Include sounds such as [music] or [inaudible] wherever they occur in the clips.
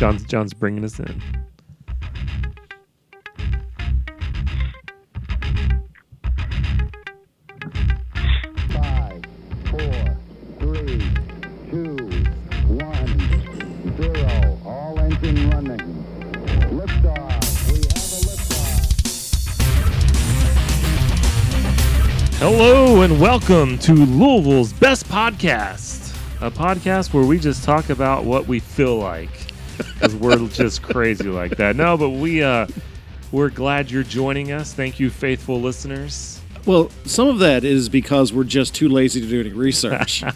John's John's bringing us in. Five, four, three, two, one, zero. All engine running. We have a. Hello and welcome to Louisville's best podcast, a podcast where we just talk about what we feel like because we're just crazy like that. No, but we uh, we're glad you're joining us. Thank you, faithful listeners. Well, some of that is because we're just too lazy to do any research. [laughs]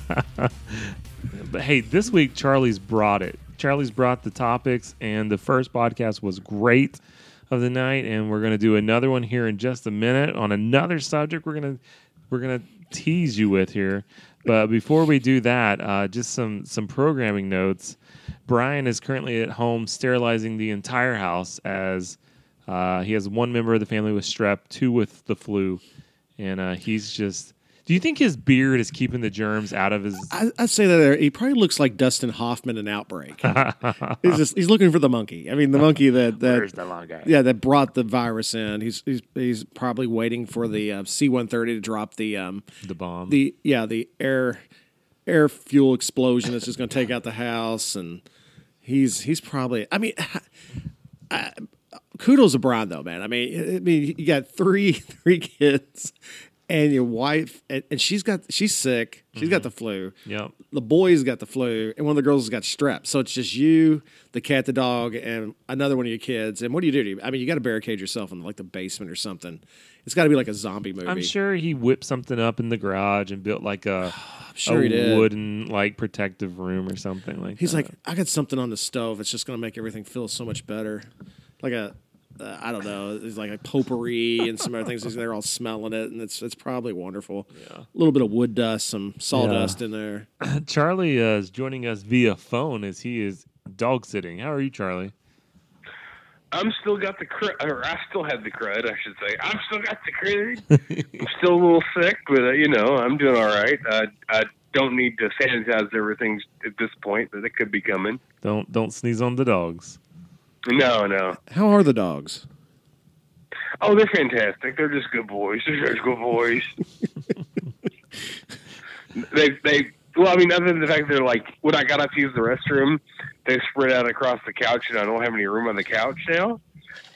But hey, this week Charlie's brought it. Charlie's brought the topics, and the first podcast was great of the night, and we're gonna do another one here in just a minute on another subject. We're gonna we're gonna tease you with here. But before we do that, uh, just some some programming notes. Brian is currently at home sterilizing the entire house as uh, he has one member of the family with strep, two with the flu, and uh, he's just. Do you think his beard is keeping the germs out of his? I, I'd say that there, he probably looks like Dustin Hoffman in Outbreak. [laughs] he's just he's looking for the monkey. I mean, the monkey that that the long guy? yeah that brought the virus in. He's he's he's probably waiting for the uh, C one thirty to drop the um The bomb. the yeah the air air fuel explosion that's just going to take out the house and he's he's probably I mean I, kudos to Brian though man. I mean I mean you got three [laughs] three kids and your wife and, and she's got she's sick. She's got mm-hmm. the flu. Yep. the boys got the flu and one of the girls has got strep. So it's just you the cat the dog and another one of your kids. And what do you do, do you, I mean you got to barricade yourself in like the basement or something it's got to be like a zombie movie I'm sure he whipped something up in the garage and built like a, [sighs] sure a he did. wooden like protective room or something like He's that. like, I got something on the stove. It's just going to make everything feel so much better. Like a, uh, I don't know, it's like a potpourri and some other things. [laughs] They're all smelling it, and it's it's probably wonderful. Yeah. A little bit of wood dust, some sawdust in there. [coughs] Charlie uh, is joining us via phone as he is dog sitting. How are you, Charlie? I'm still got the crud, or I still had the crud, I should say. I'm still got the crud. [laughs] I'm still a little sick, but uh, you know, I'm doing all right. Uh, I don't need to sanitize everything at this point, but it could be coming. Don't don't sneeze on the dogs. No, no. How are the dogs? Oh, they're fantastic. They're just good boys. [laughs] They're just good boys. [laughs] they, they. Well, I mean, other than the fact they're like, when I got up to use the restroom, they spread out across the couch, and I don't have any room on the couch now.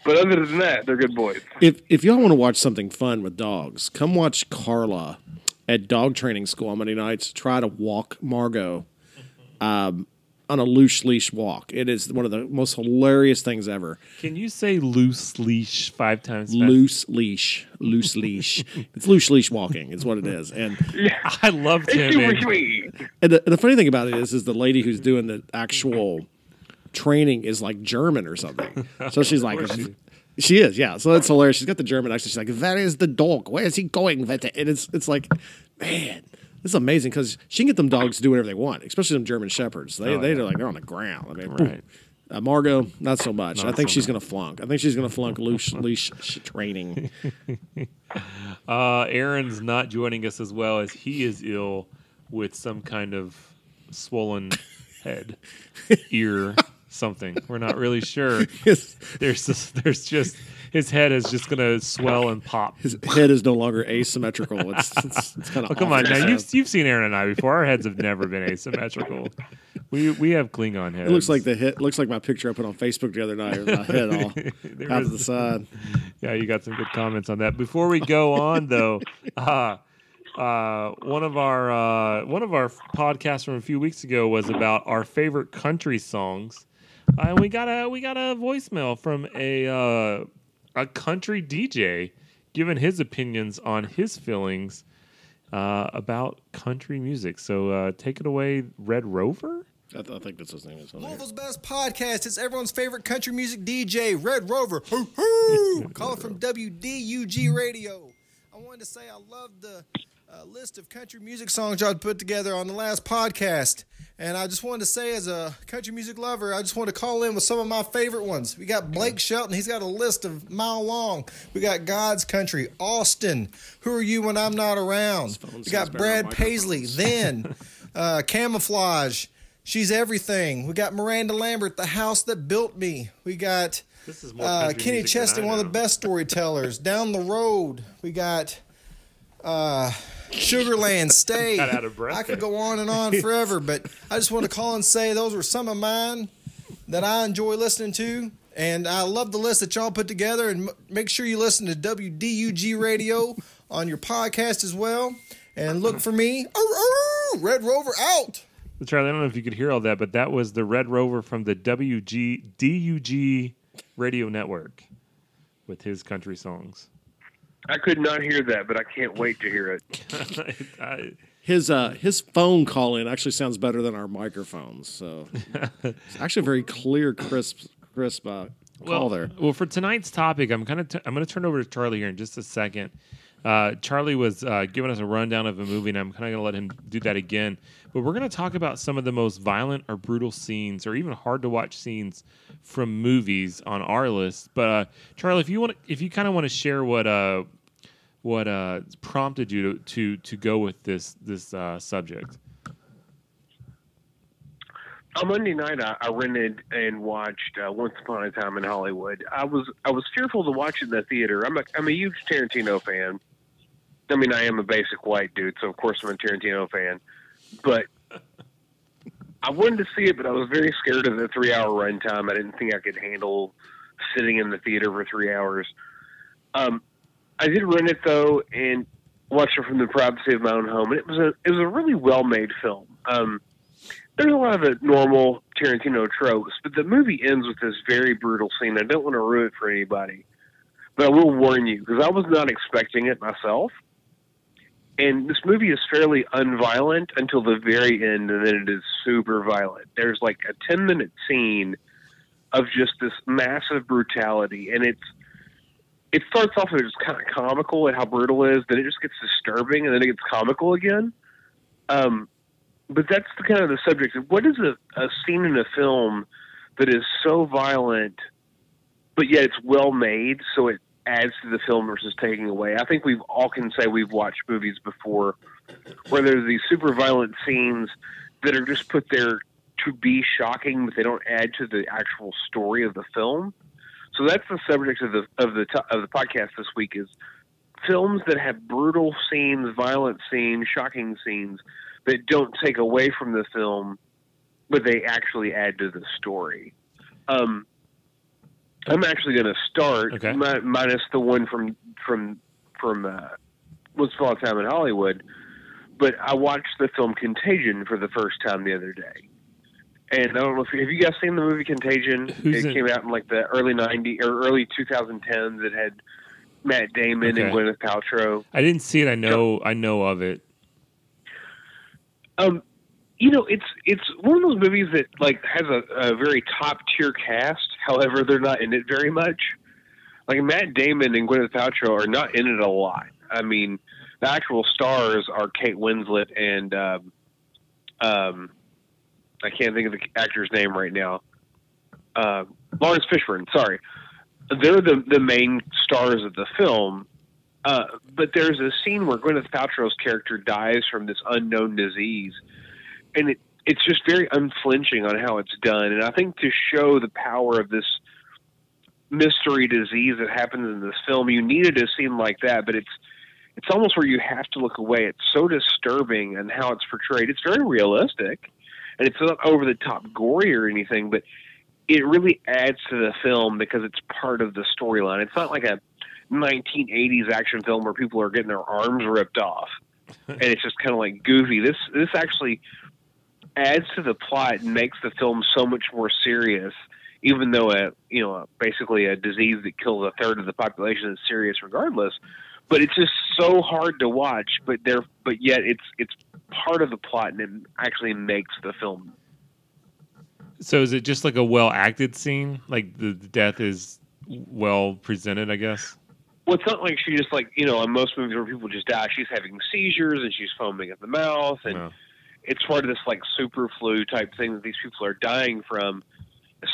But other than that, they're good boys. If if y'all want to watch something fun with dogs, come watch Carla at dog training school on Monday nights. Try to walk Margot um, on a loose leash walk. It is one of the most hilarious things ever. Can you say loose leash five times? fast? Loose leash, loose leash. it's loose leash walking. It's what it is. And [laughs] yeah. I loved It's him. super in- sweet. and the, and the funny thing about it is, is the lady who's doing the actual training is like German or something. So she's [laughs] like, she is, yeah. So that's hilarious. She's got the German accent. She's like, "That is the dog. Where is he going?" with it?" And it's it's like, man, this is amazing because she can get them dogs to do whatever they want, especially them German shepherds. They Oh, they yeah. are like they're on the ground. I mean, Right. uh, Margot, not so much. Not I think so she's gonna flunk. I think she's gonna flunk loose leash training. [laughs] Uh, Aaron's not joining us as well as he is ill with some kind of swollen [laughs] head, ear, something. We're not really sure. [laughs] his, There's just, there's just his head is just gonna swell and pop. his head is no longer asymmetrical. It's it's, it's kind of. Oh, come on now, you've you've seen Aaron and I before. Our heads have never been asymmetrical. We we have Klingon heads. It looks like the hit. Looks like my picture I put on Facebook the other night. with My head all [laughs] out to the side. Yeah, you got some good comments on that. Before we go on, though, uh, uh, one of our uh, one of our podcasts from a few weeks ago was about our favorite country songs, uh, and we got a we got a voicemail from a uh, a country DJ giving his opinions on his feelings uh, about country music. So uh, take it away, Red Rover. I, th- I think that's his name. Is on. Louisville's best podcast. It's everyone's favorite country music DJ, Red Rover. Hoo hoo! [laughs] Calling from WDUG Radio. I wanted to say I love the uh, list of country music songs y'all put together on the last podcast. And I just wanted to say, as a country music lover, I just want to call in with some of my favorite ones. We got Blake Shelton. He's got a list of mile long. We got God's Country, Austin. Who are you when I'm not around? We got Brad Paisley. Then [laughs] uh, Camouflage. She's everything. We got Miranda Lambert, The House That Built Me. We got This is more uh, Kenny Chesney, one of the best storytellers. [laughs] Down the road, we got uh, Sugarland Stay. [laughs] Got out of breath I could go on and on [laughs] forever, but I just want to call and say those were some of mine that I enjoy listening to. And I love the list that y'all put together. And make sure you listen to WDUG Radio on your podcast as well. And look for me. Red Rover out. Charlie, I don't know if you could hear all that, but that was the Red Rover from the WG DUG radio network with his country songs. I could not hear that, but I can't wait to hear it. [laughs] I- His uh, his phone call in actually sounds better than our microphones. So [laughs] it's actually a very clear, crisp, crisp uh, call well, there. Well, for tonight's topic, I'm kind of t- I'm going to turn over to Charlie here in just a second. Uh, Charlie was uh, giving us a rundown of a movie, and I'm kind of going to let him do that again. But we're going to talk about some of the most violent or brutal scenes, or even hard to watch scenes from movies on our list. But uh, Charlie, if you want, if you kind of want to share what uh, what uh, prompted you to, to to go with this this uh, subject. On Monday night, I, I rented and watched uh, Once Upon a Time in Hollywood. I was I was fearful to watch it in the theater. I'm a I'm a huge Tarantino fan. I mean, I am a basic white dude, so of course I'm a Tarantino fan. But I wanted to see it, but I was very scared of the three hour runtime. I didn't think I could handle sitting in the theater for three hours. Um, I did rent it though, and watched it from the privacy of my own home, and it was a it was a really well made film. Um, there's a lot of the normal Tarantino tropes, but the movie ends with this very brutal scene. I don't want to ruin it for anybody, but I will warn you because I was not expecting it myself. And this movie is fairly unviolent until the very end, and then it is super violent. There's like a 10 minute scene of just this massive brutality, and it's it starts off as just kind of comical at how brutal it is, then it just gets disturbing, and then it gets comical again. Um, but that's the kind of the subject. What is a, a scene in a film that is so violent, but yet it's well made, so it adds to the film versus taking away? I think we've all can say we've watched movies before where there's these super violent scenes that are just put there to be shocking, but they don't add to the actual story of the film. So that's the subject of the of the of the podcast this week is films that have brutal scenes, violent scenes, shocking scenes that don't take away from the film, but they actually add to the story. Um, I'm actually going to start Okay. mi- minus the one from from from uh, Once Upon a Time in Hollywood, but I watched the film Contagion for the first time the other day. And I don't know if you, have you guys seen the movie Contagion? Who's it came out in like the early '90s or early 2010s. It had Matt Damon and Gwyneth Paltrow. I didn't see it. I know. I know of it. Um, you know, it's it's one of those movies that like has a, a very top tier cast. However, they're not in it very much. Like Matt Damon and Gwyneth Paltrow are not in it a lot. I mean, the actual stars are Kate Winslet and um, um, I can't think of the actor's name right now. Uh, Laurence Fishburne. Sorry, they're the the main stars of the film. Uh, but there's a scene where Gwyneth Paltrow's character dies from this unknown disease, and it it's just very unflinching on how it's done. And I think to show the power of this mystery disease that happens in this film, you needed a scene like that. But it's it's almost where you have to look away. It's so disturbing and how it's portrayed. It's very realistic, and it's not over the top gory or anything, but it really adds to the film because it's part of the storyline. It's not like a 1980s action film where people are getting their arms ripped off, [laughs] and it's just kind of like goofy. This this actually adds to the plot and makes the film so much more serious. Even though a you know basically a disease that kills a third of the population is serious regardless, but it's just so hard to watch. But there, but yet it's it's part of the plot and it actually makes the film So is it just like a well acted scene? Like the, the death is well presented, I guess. Well, it's not like she just like you know in most movies where people just die. She's having seizures and she's foaming at the mouth, and No. It's part of this like super flu type thing that these people are dying from.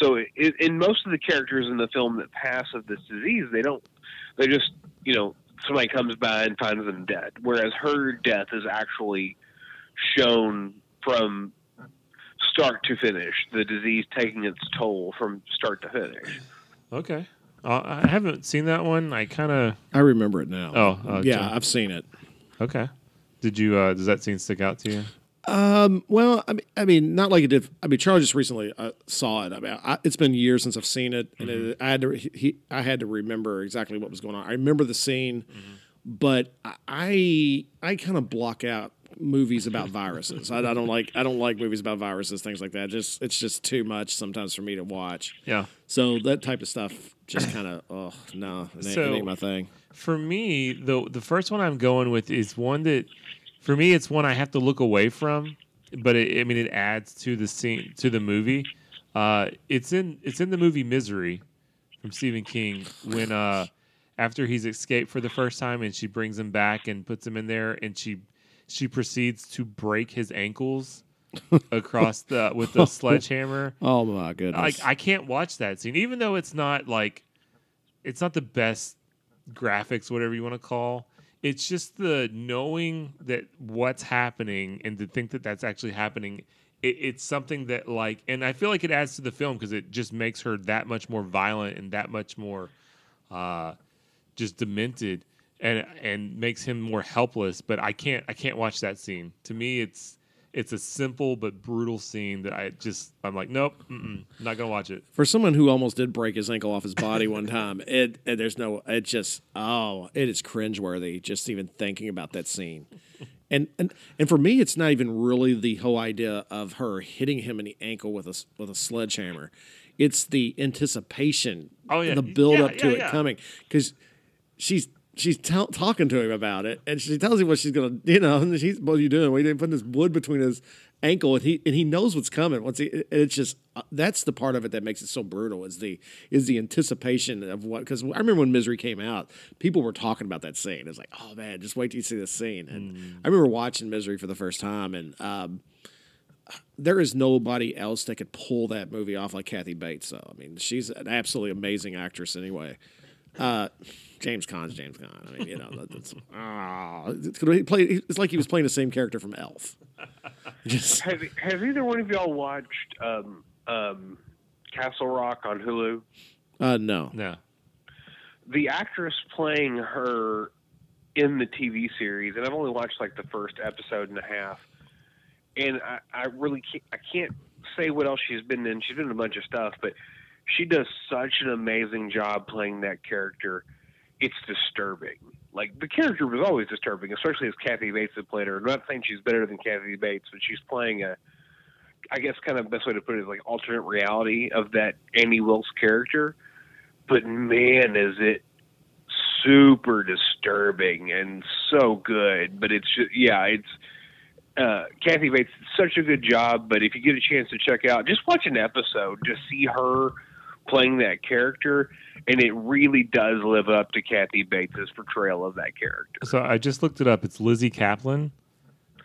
So, it, in most of the characters in the film that pass of this disease, they don't. They just you know somebody comes by and finds them dead. Whereas her death is actually shown from start to finish. The disease taking its toll from start to finish. Okay. Uh, I haven't seen that one. I kind of. I remember it now. Oh, uh, yeah, I've seen it. Okay. Did you? Uh, does that scene stick out to you? Um, well, I mean, I mean, not like it did. I mean, Charlie just recently uh, saw it. I mean, I, it's been years since I've seen it, and it, mm-hmm. I had to he, I had to remember exactly what was going on. I remember the scene, mm-hmm. but I I kind of block out movies about viruses. I, I don't like I don't like movies about viruses, things like that. Just it's just too much sometimes for me to watch. Yeah. So that type of stuff just kind of oh no, it ain't, So- it ain't my thing. For me, the the first one I'm going with is one that, for me, it's one I have to look away from. But it, I mean, it adds to the scene to the movie. Uh, it's in it's in the movie Misery from Stephen King when uh, after he's escaped for the first time and she brings him back and puts him in there and she she proceeds to break his ankles [laughs] across the with the sledgehammer. [laughs] Oh my goodness! like I can't watch that scene, even though it's not like it's not the best graphics, whatever you want to call. It's just the knowing that what's happening and to think that that's actually happening. It, it's something that like, and I feel like it adds to the film because it just makes her that much more violent and that much more, uh, just demented, and and makes him more helpless. But I can't I can't watch that scene. To me, it's it's a simple but brutal scene that I just I'm like, nope, not gonna watch it. for someone who almost did break his ankle off his body one time, [laughs] it, it there's no it just oh it is cringeworthy just even thinking about that scene. And, and and for me, it's not even really the whole idea of her hitting him in the ankle with a with a sledgehammer. It's the anticipation, Oh, yeah. the build Yeah, up to yeah, it yeah. coming because she's she's tell talking to him about it, and she tells him what she's gonna, you know, and [laughs] she's what are you doing? What are you? Putting this wood between his ankle, and he and he knows what's coming. Once he, and it's just uh, that's the part of it that makes it so brutal. Is the is the anticipation of what? Because I remember when Misery came out, people were talking about that scene. It's like, oh man, just wait till you see this scene. And I remember watching Misery for the first time, and um, there is nobody else that could pull that movie off like Kathy Bates. So I mean, she's an absolutely amazing actress. Anyway, uh, James Caan's James Caan. I mean, you know, that's, ah, it's, he played- it's like he was playing the same character from Elf. [laughs] Just Have Have either one of y'all watched um, um, Castle Rock on Hulu? uh, no, No. The actress playing her in the TV series, and I've only watched like the first episode and a half, and I, I really can't, I can't say what else she's been in. She's been in a bunch of stuff, but she does such an amazing job playing that character. It's disturbing. Like the character was always disturbing, especially as Kathy Bates had played her. I'm not saying she's better than Kathy Bates, but she's playing a, I guess, kind of best way to put it is like alternate reality of that Annie Wilkes character. But man, is it super disturbing and so good. But it's just, yeah, it's uh, Kathy Bates did such a good job. But if you get a chance to check out, just watch an episode, just see her playing that character, and it really does live up to Kathy Bates' portrayal of that character. So I just looked it up. It's Lizzy Caplan.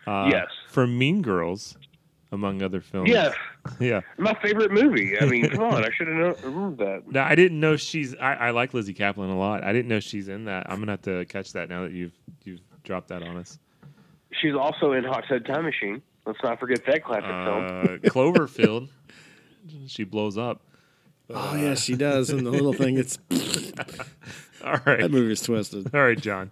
Uh, Yes. From Mean Girls, among other films. Yeah, [laughs] Yeah. my favorite movie. I mean, come on, I should have known that. No, I didn't know she's. I, I like Lizzy Caplan a lot. I didn't know she's in that. I'm gonna have to catch that now that you've you've dropped that on us. She's also in Hot Tub Time Machine. Let's not forget that classic film. Uh, Cloverfield. [laughs] she blows up. Oh yeah, she does. And the little thing, it's [laughs] All right. that movie's twisted. All right, John.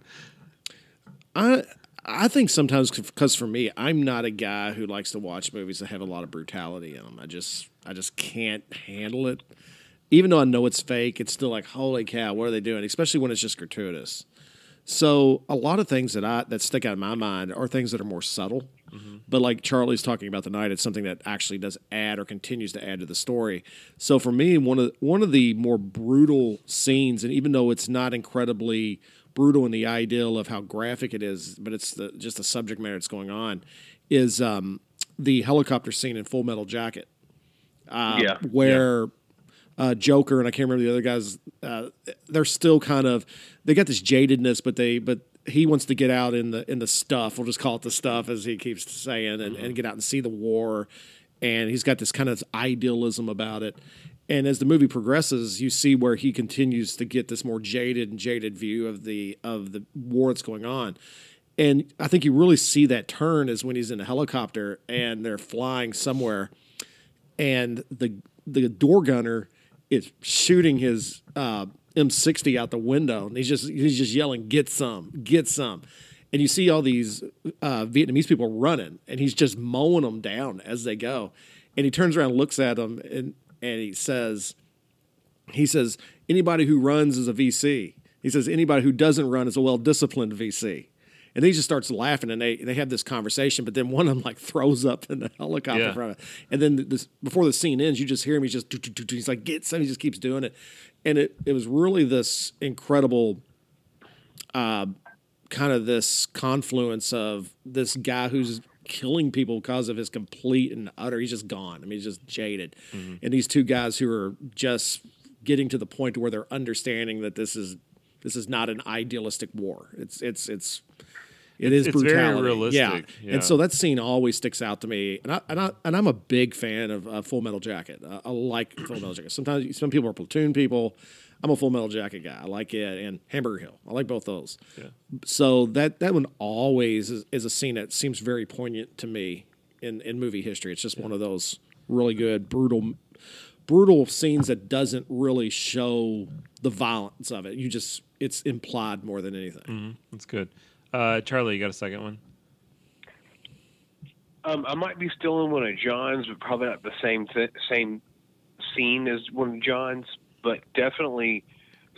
I I think sometimes because for me, I'm not a guy who likes to watch movies that have a lot of brutality in them. I just I just can't handle it. Even though I know it's fake, it's still like holy cow, what are they doing? Especially when it's just gratuitous. So a lot of things that I that stick out in my mind are things that are more subtle. But like Charlie's talking about tonight, it's something that actually does add or continues to add to the story. So for me, one of one of the more brutal scenes, and even though it's not incredibly brutal in the ideal of how graphic it is, but it's the, just the subject matter that's going on, is um, the helicopter scene in Full Metal Jacket yeah. where uh, Joker and I can't remember the other guys. Uh, they're still kind of they got this jadedness, but they but he wants to get out in the in the stuff. We'll just call it the stuff, as he keeps saying, and, and get out and see the war. And he's got this kind of idealism about it. And as the movie progresses, you see where he continues to get this more jaded and jaded view of the of the war that's going on. And I think you really see that turn is when he's in a helicopter and they're flying somewhere and the the door gunner is shooting his uh, M60 out the window, and he's just he's just yelling, "Get some, get some!" And you see all these uh, Vietnamese people running, and he's just mowing them down as they go. And he turns around, looks at them, and and he says, he says, anybody who runs is a VC. He says anybody who doesn't run is a well disciplined VC. And then he just starts laughing, and they, they have this conversation. But then one of them like throws up in the helicopter Yeah. from it. And then this, before the scene ends, you just hear him. He's just he's like get some. He just keeps doing it, and it it was really this incredible, uh, kind of this confluence of this guy who's killing people because of his complete and utter. He's just gone. I mean, he's just jaded. And these two guys who are just getting to the point where they're understanding that this is this is not an idealistic war. It's it's it's it is it's very brutality. realistic, Yeah. yeah. and so that scene always sticks out to me. And I and, I, and I'm a big fan of uh, Full Metal Jacket. I, I like Full Metal Jacket. Sometimes some people are platoon people. I'm a Full Metal Jacket guy. I like it, and Hamburger Hill. I like both those. Yeah. So that that one always is, is a scene that seems very poignant to me in in movie history. It's just one of those really good brutal brutal scenes that doesn't really show the violence of it. You just it's implied more than anything. That's good. Uh, Charlie, you got a second one? Um, I might be still in one of John's, but probably not the same th- same scene as one of John's. But definitely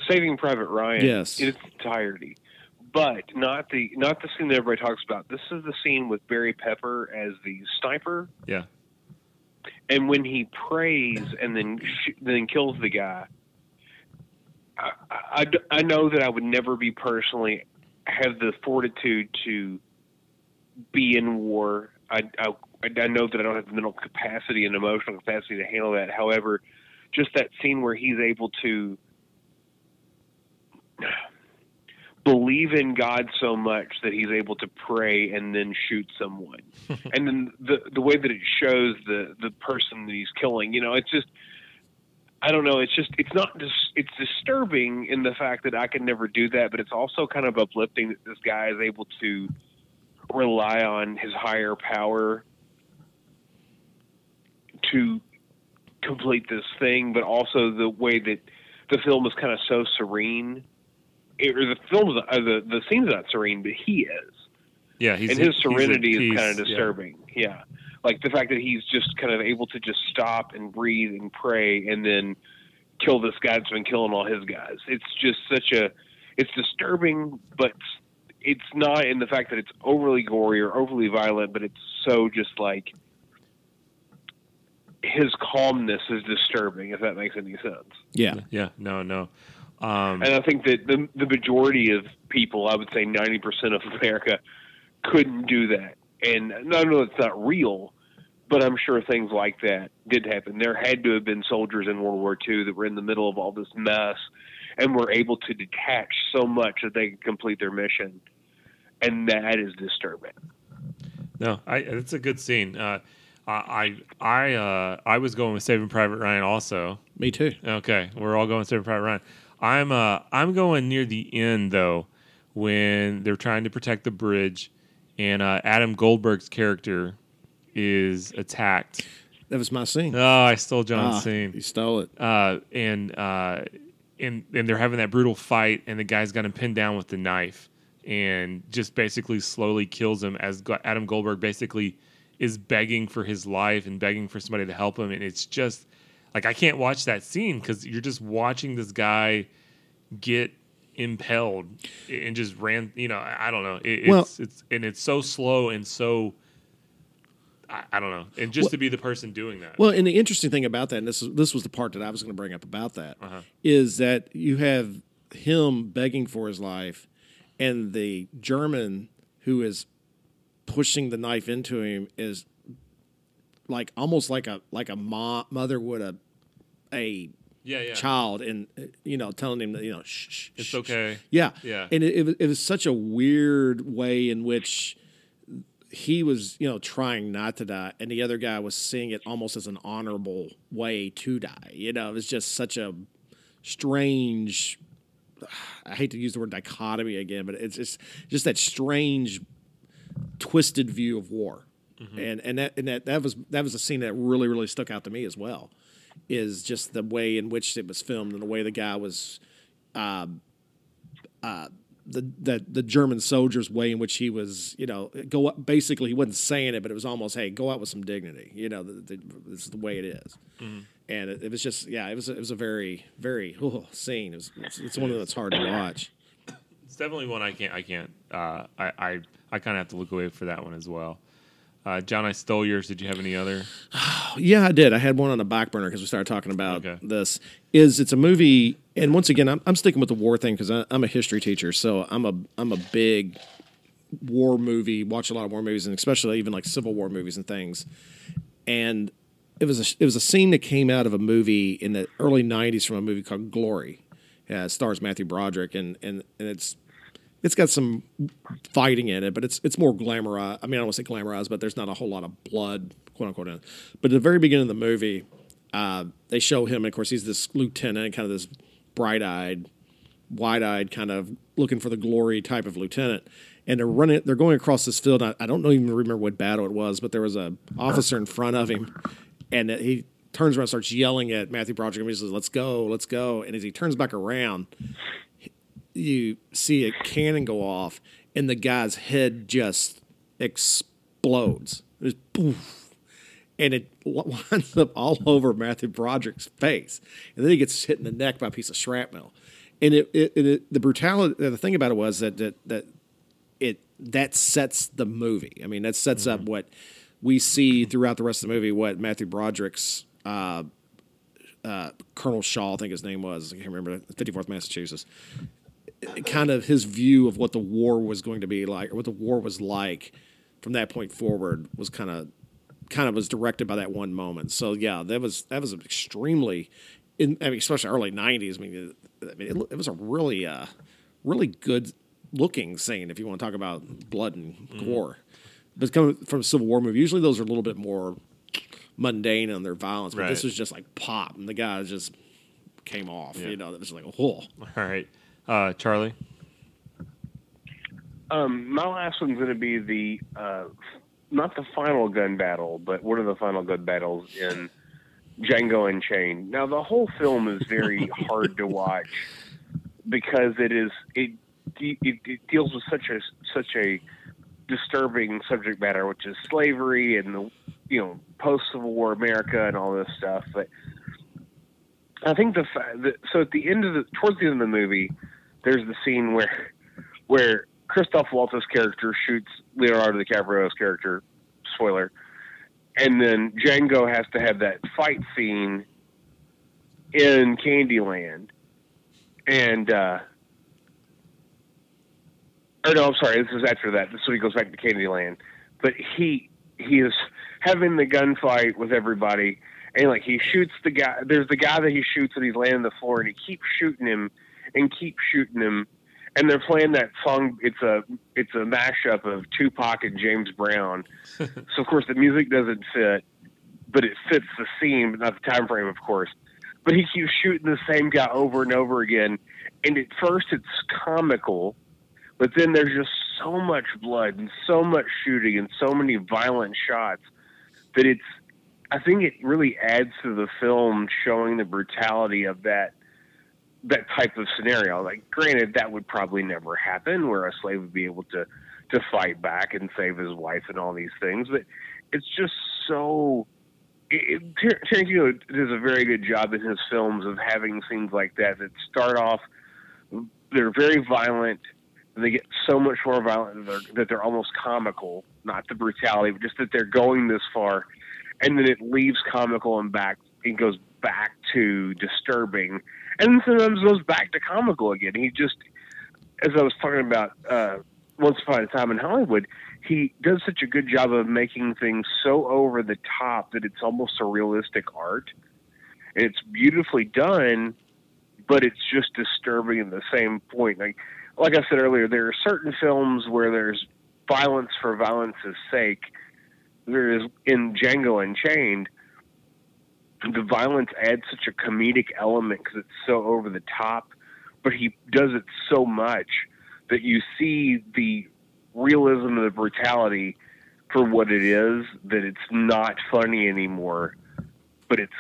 Saving Private Ryan Yes. in its entirety. But not the not the scene that everybody talks about. This is the scene with Barry Pepper as the sniper, Yeah. and when he prays and then sh- then kills the guy. I, I, I know that I would never be personally have the fortitude to be in war. I, I, I know that I don't have the mental capacity and emotional capacity to handle that. However, just that scene where he's able to believe in God so much that he's able to pray and then shoot someone. [laughs] and then the the way that it shows the the person that he's killing, you know, it's just I don't know. It's just it's not just it's disturbing in the fact that I can never do that, but it's also kind of uplifting that this guy is able to rely on his higher power to complete this thing, but also the way that the film is kind of so serene. It, or the film's uh, the the scene's not serene, but he is Yeah. He's and his serenity is kind of yeah. disturbing. Yeah. Like the fact that he's just kind of able to just stop and breathe and pray and then kill this guy that's been killing all his guys. It's just such a it's disturbing, but it's not in the fact that it's overly gory or overly violent, but it's so just like his calmness is disturbing, if that makes any sense. Yeah. Yeah. No. No. Um, And I think that the the majority of people, I would say ninety percent of America, couldn't do that. And I know it's not real, but I'm sure things like that did happen. There had to have been soldiers in World War II that were in the middle of all this mess and were able to detach so much that they could complete their mission. And that is disturbing. No, I, it's a good scene. Uh, I I I, uh, I was going with Saving Private Ryan also. Me too. Okay, we're all going Saving Private Ryan. I'm uh I'm going near the end though, when they're trying to protect the bridge, and uh, Adam Goldberg's character is attacked. That was my scene. Oh, I stole John's Ah, scene. You stole it. uh, and uh, and and they're having that brutal fight, and the guy's got him pinned down with the knife, and just basically slowly kills him as Adam Goldberg basically is begging for his life and begging for somebody to help him, and it's just like I can't watch that scene because you're just watching this guy get impelled and just ran. You know, I don't know. It, Well- it's it's and it's so slow and so. I, I don't know, and just Well- to be the person doing that. Well, and the interesting thing about that, and this is, this was the part that I was going to bring up about that, uh-huh. is that you have him begging for his life, and the German who is pushing the knife into him is like almost like a like a mo- mother would a a yeah, yeah. child and uh, you know telling him that you know shh, shh, It's shh, okay. yeah Yeah. and it, it, was, it was such a weird way in which he was you know trying not to die and the other guy was seeing it almost as an honorable way to die you know it was just such a strange i hate to use the word dichotomy again but it's just just that strange twisted view of war and and that and that that was that was a scene that really really stuck out to me as well. Is just the way in which it was filmed and the way the guy was, um, uh, the the the German soldier's way in which he was, you know, go up. Basically, he wasn't saying it, but it was almost, hey, go out with some dignity. You know, the, the, this is the way it is. And it, it was just, yeah, it was it was a very very oh, scene. It was, it's, it's one that's hard to watch. It's definitely one I can't. I can't. Uh, I I, I kind of have to look away for that one as well. Uh, John, I stole yours. Did you have any other? [sighs] Yeah, I did. I had one on the back burner because we started talking about Okay. this. Is it's a movie, and once again, I'm, I'm sticking with the war thing because I'm a history teacher, so I'm a I'm a big war movie. Watch a lot of war movies, and especially even like Civil War movies and things. And it was a it was a scene that came out of a movie in the early '90s from a movie called Glory. Yeah, it stars Matthew Broderick, and and and it's it's got some fighting in it, but it's it's more glamorized. I mean, I don't want to say glamorized, but there's not a whole lot of blood, quote unquote, in it. But at the very beginning of the movie, uh, they show him. And of course, he's this lieutenant, kind of this bright-eyed, wide-eyed, kind of looking for the glory type of lieutenant. And they're running. They're going across this field. I, I don't even remember what battle it was, but there was a officer in front of him, and he turns around, starts yelling at Matthew Broderick, and he says, "Let's go, let's go." And as he turns back around, you see a cannon go off and the guy's head just explodes. It's poof. And it [laughs] winds up all over Matthew Broderick's face. And then he gets hit in the neck by a piece of shrapnel. And it, it, it, the brutality, the thing about it was that, that, that it, that sets the movie. I mean, that sets up what we see throughout the rest of the movie, what Matthew Broderick's, uh, uh, Colonel Shaw, I think his name was, I can't remember, 54th Massachusetts kind of his view of what the war was going to be like or what the war was like from that point forward was kind of kind of was directed by that one moment. So yeah, that was that was extremely in I mean especially early 90s. I mean it, I mean, it, it was a really uh really good looking scene if you want to talk about blood and gore. But coming from a Civil War movie, usually those are a little bit more mundane on their violence, but this was just like pop and the guy just came off, Yeah. you know, that was like, oh, All right, uh, Charlie. Um, my last one's going to be the uh, not the final gun battle, but one of the final gun battles in Django Unchained. Now, the whole film is very [laughs] hard to watch because it is it, it, it deals with such a such a disturbing subject matter, which is slavery and the you know post Civil War America and all this stuff. But I think the that so at the end of the towards the end of the movie, there's the scene where where Christoph Waltz's character shoots Leonardo DiCaprio's character, spoiler, and then Django has to have that fight scene in Candyland, and uh, or no, I'm sorry, this is after that. This is when he goes back to Candyland, but he he is having the gunfight with everybody, and like he shoots the guy. There's the guy that he shoots, and he's laying on the floor, and he keeps shooting him and keeps shooting him and they're playing that song. It's a it's a mashup of Tupac and James Brown. [laughs] so of course the music doesn't fit, but it fits the scene, but not the time frame, of course. But he keeps shooting the same guy over and over again, and at first it's comical, but then there's just so much blood and so much shooting and so many violent shots that it's. I think it really adds to the film, showing the brutality of that that type of scenario. Like, granted, that would probably never happen, where a slave would be able to to fight back and save his wife and all these things. But it's just so. It, it, does a very good job in his films of having scenes like that that start off. They're very violent. And they get so much more violent that they're, that they're almost comical. Not the brutality, but just that they're going this far, and then it leaves comical and back. It goes back to disturbing, and sometimes goes back to comical again. He just, as I was talking about uh, once upon a time in Hollywood, he does such a good job of making things so over the top that it's almost a realistic art. And it's beautifully done, but it's just disturbing at the same point. Like, like I said earlier, there are certain films where there's violence for violence's sake. There is in Django Unchained the violence adds such a comedic element because it's so over the top, but he does it so much that you see the realism of the brutality for what it is that it's not funny anymore, but it's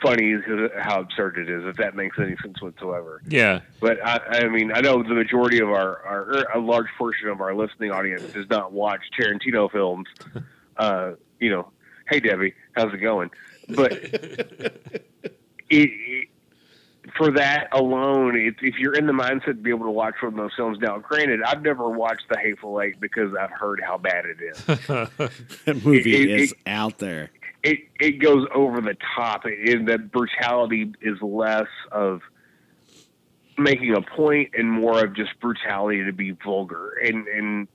funny how absurd it is. If that makes any sense whatsoever. Yeah, But I, I mean, I know the majority of our, our, er, a large portion of our listening audience does not watch Tarantino films. [laughs] Uh, you know, hey Debbie, how's it going? But [laughs] it, it, for that alone, it, if you're in the mindset to be able to watch one of those films, now granted, I've never watched The Hateful Eight because I've heard how bad it is. [laughs] That movie is out there. it it goes over the top. It, the brutality is less of making a point and more of just brutality to be vulgar. And and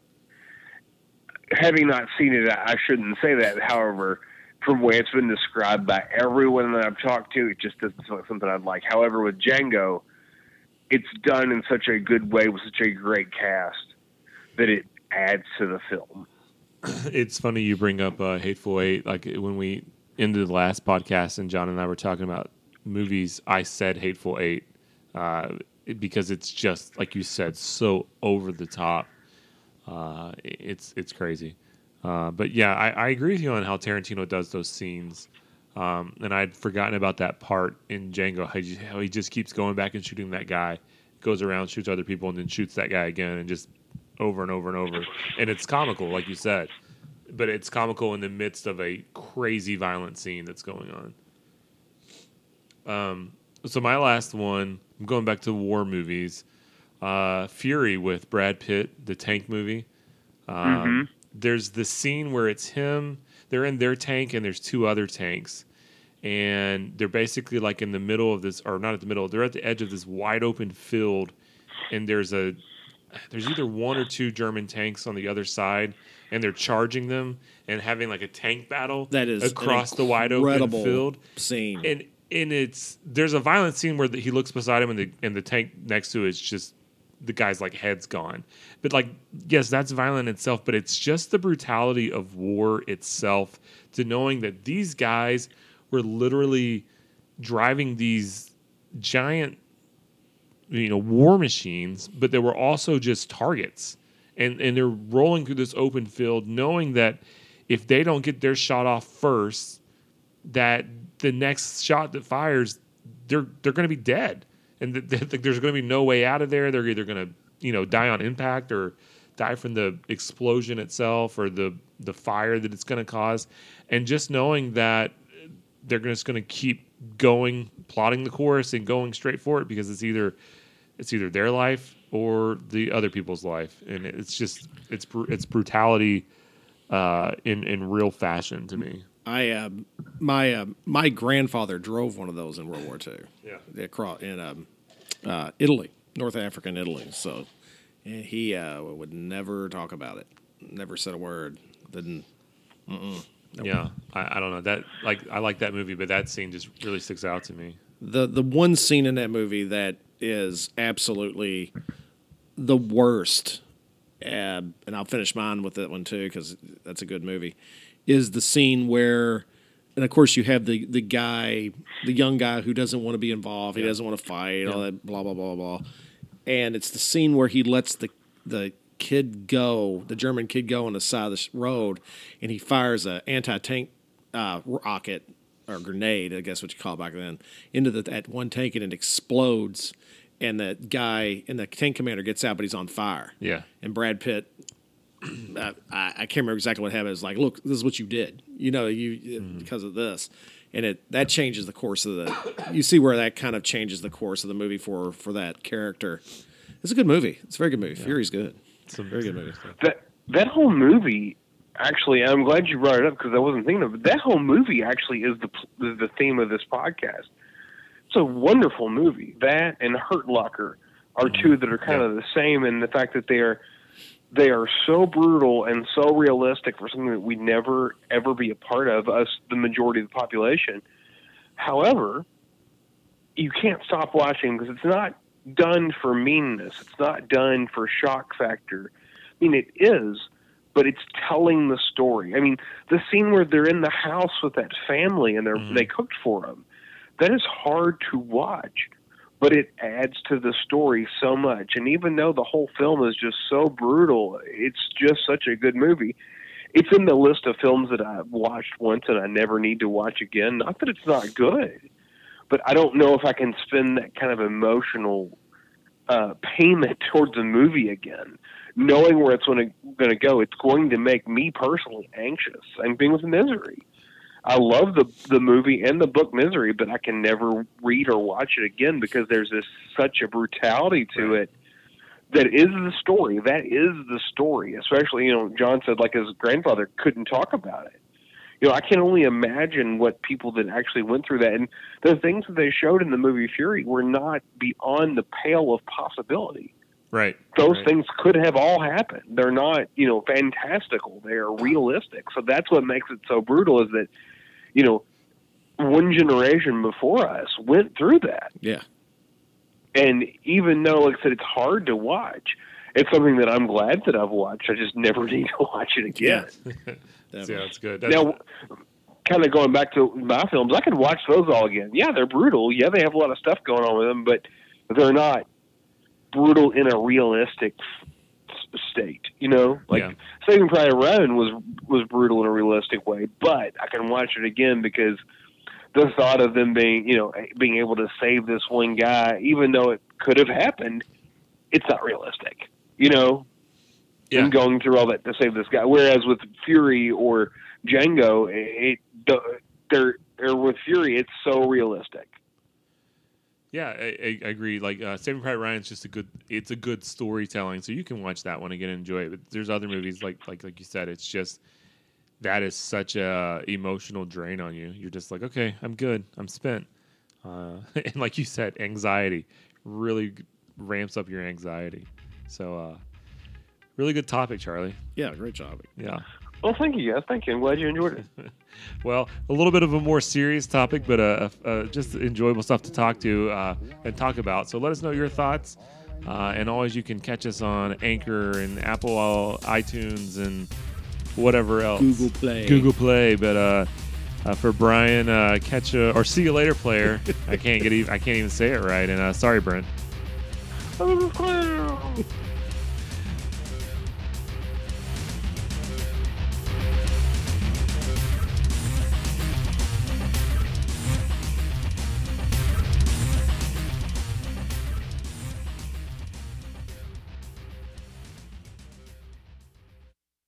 having not seen it, I shouldn't say that. However, from the way it's been described by everyone that I've talked to, it just doesn't sound like something I'd like. However, with Django, it's done in such a good way with such a great cast that it adds to the film. [clears throat] it's funny you bring up uh, Hateful Eight. Like when we ended the last podcast, and John and I were talking about movies, I said Hateful Eight uh, because it's just like you said, so over the top. Uh, it's it's crazy. Uh, but yeah, I, I agree with you on how Tarantino does those scenes. Um, and I'd forgotten about that part in Django, how he, how he just keeps going back and shooting that guy, goes around, shoots other people, and then shoots that guy again, and just over and over and over. And it's comical, like you said, but it's comical in the midst of a crazy violent scene that's going on. Um, so my last one, I'm going back to war movies. Uh, Fury with Brad Pitt, the tank movie. Um, There's the scene where it's him. They're in their tank, and there's two other tanks, and they're basically like in the middle of this, or not at the middle. They're at the edge of this wide open field, and there's a there's either one or two German tanks on the other side, and they're charging them and having like a tank battle That is across the wide open field. scene. And and it's there's a violent scene where the, he looks beside him and the and the tank next to it is just the guy's like head's gone. But like yes, that's violent itself, but it's just the brutality of war itself to knowing that these guys were literally driving these giant you know war machines, but they were also just targets. And and they're rolling through this open field knowing that if they don't get their shot off first, that the next shot that fires, they're they're going to be dead, and th- th- there's going to be no way out of there. They're either going to you know die on impact or die from the explosion itself or the the fire that it's going to cause, and just knowing that they're just going to keep going, plotting the course and going straight for it because it's either it's either their life or the other people's life, and it's just it's it's brutality uh, in in real fashion to me. I uh, my uh, my grandfather drove one of those in World War II. Yeah. across in um, uh, Italy, North African Italy. So he uh, would never talk about it. Never said a word. Didn't. Yeah, I, I don't know that like I like that movie, but that scene just really sticks out to me. the the one scene in that movie that is absolutely the worst, uh, and I'll finish mine with that one too because that's a good movie. Is the scene where, and of course you have the the guy, the young guy who doesn't want to be involved, he doesn't want to fight, all that blah blah blah blah, and it's the scene where he lets the the kid go, the German kid go on the side of the road, and he fires a anti tank uh, rocket or grenade, I guess what you call it back then, into the, that one tank and it explodes. And the guy and the tank commander gets out, but he's on fire. Yeah, And Brad Pitt, [clears throat] Uh, I, I can't remember exactly what happened. It's like, look, this is what you did. You know, you uh, mm-hmm. because of this, and it that changes the course of the. You see where that kind of changes the course of the movie for for that character. It's a good movie. It's a very good movie. Fury's good. It's a Very good movie. that that whole movie actually i'm glad you brought it up because i wasn't thinking of it that whole movie actually is the the theme of this podcast it's a wonderful movie that and hurt locker are two mm-hmm. that are kind of the same in the fact that they are they are so brutal and so realistic for something that we'd never ever be a part of us the majority of the population. However you can't stop watching because it's not done for meanness. It's not done for shock factor. I mean, it is, but it's telling the story. I mean, the scene where they're in the house with that family and they're mm-hmm. they cooked for them, that is hard to watch, but it adds to the story so much. And even though the whole film is just so brutal, it's just such a good movie. it's in the list of films that I've watched once and I never need to watch again. Not that it's not good, but I don't know if I can spend that kind of emotional uh, payment [laughs] towards a movie again, knowing where it's going to go. It's going to make me personally anxious. Same thing with Misery. I love the the movie and the book Misery, but I can never read or watch it again because there's this such a brutality to it that is the story. That is the story. Especially, you know, John said like his grandfather couldn't talk about it. You know, I can only imagine what people that actually went through that, and the things that they showed in the movie Fury were not beyond the pale of possibility. Right. Those right. things could have all happened. They're not, you know, fantastical. They are realistic. So that's what makes it so brutal. Is that, you know, one generation before us went through that. Yeah. And even though, like I said, it's hard to watch, it's something that I'm glad that I've watched. I just [laughs] never need to watch it again. Yeah, [laughs] that's good. That's, Now, kind of going back to my films, I could watch those all again. Yeah, they're brutal. Yeah, they have a lot of stuff going on with them, but they're not brutal in a realistic s- state. You know, like Yeah. Saving Private Ryan was was brutal in a realistic way, but I can watch it again because the thought of them being, you know, being able to save this one guy, even though it could have happened, it's not realistic. You know, yeah. and going through all that to save this guy. Whereas with Fury or Django, it, it they're, or with Fury, it's so realistic. Yeah, I, I agree. Like uh, Saving Private Ryan is just a good. It's a good storytelling, so you can watch that one again and enjoy it. But there's other movies like like like you said, it's just that is such a emotional drain on you. You're just like, okay, I'm good, I'm spent. Uh, [laughs] and like you said, anxiety really ramps up your anxiety. So, uh, really good topic, Charlie. Yeah, great job. Yeah. Well, thank you guys. Thank you. I'm glad you enjoyed it. [laughs] Well, a little bit of a more serious topic, but uh, uh, just enjoyable stuff to talk to uh, and talk about. So let us know your thoughts. Uh, and always, you can catch us on Anchor and Apple iTunes and whatever else. Google Play. Google Play. But uh, uh, for Brian, uh, catch a, or see you later, player. [laughs] I can't get even, I can't even say it right. And uh, sorry, Brent.